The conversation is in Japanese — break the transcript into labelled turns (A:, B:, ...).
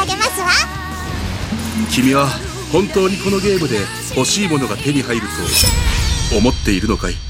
A: あげますわ。
B: 君は本当にこのゲームで欲しいものが手に入ると思っているのかい？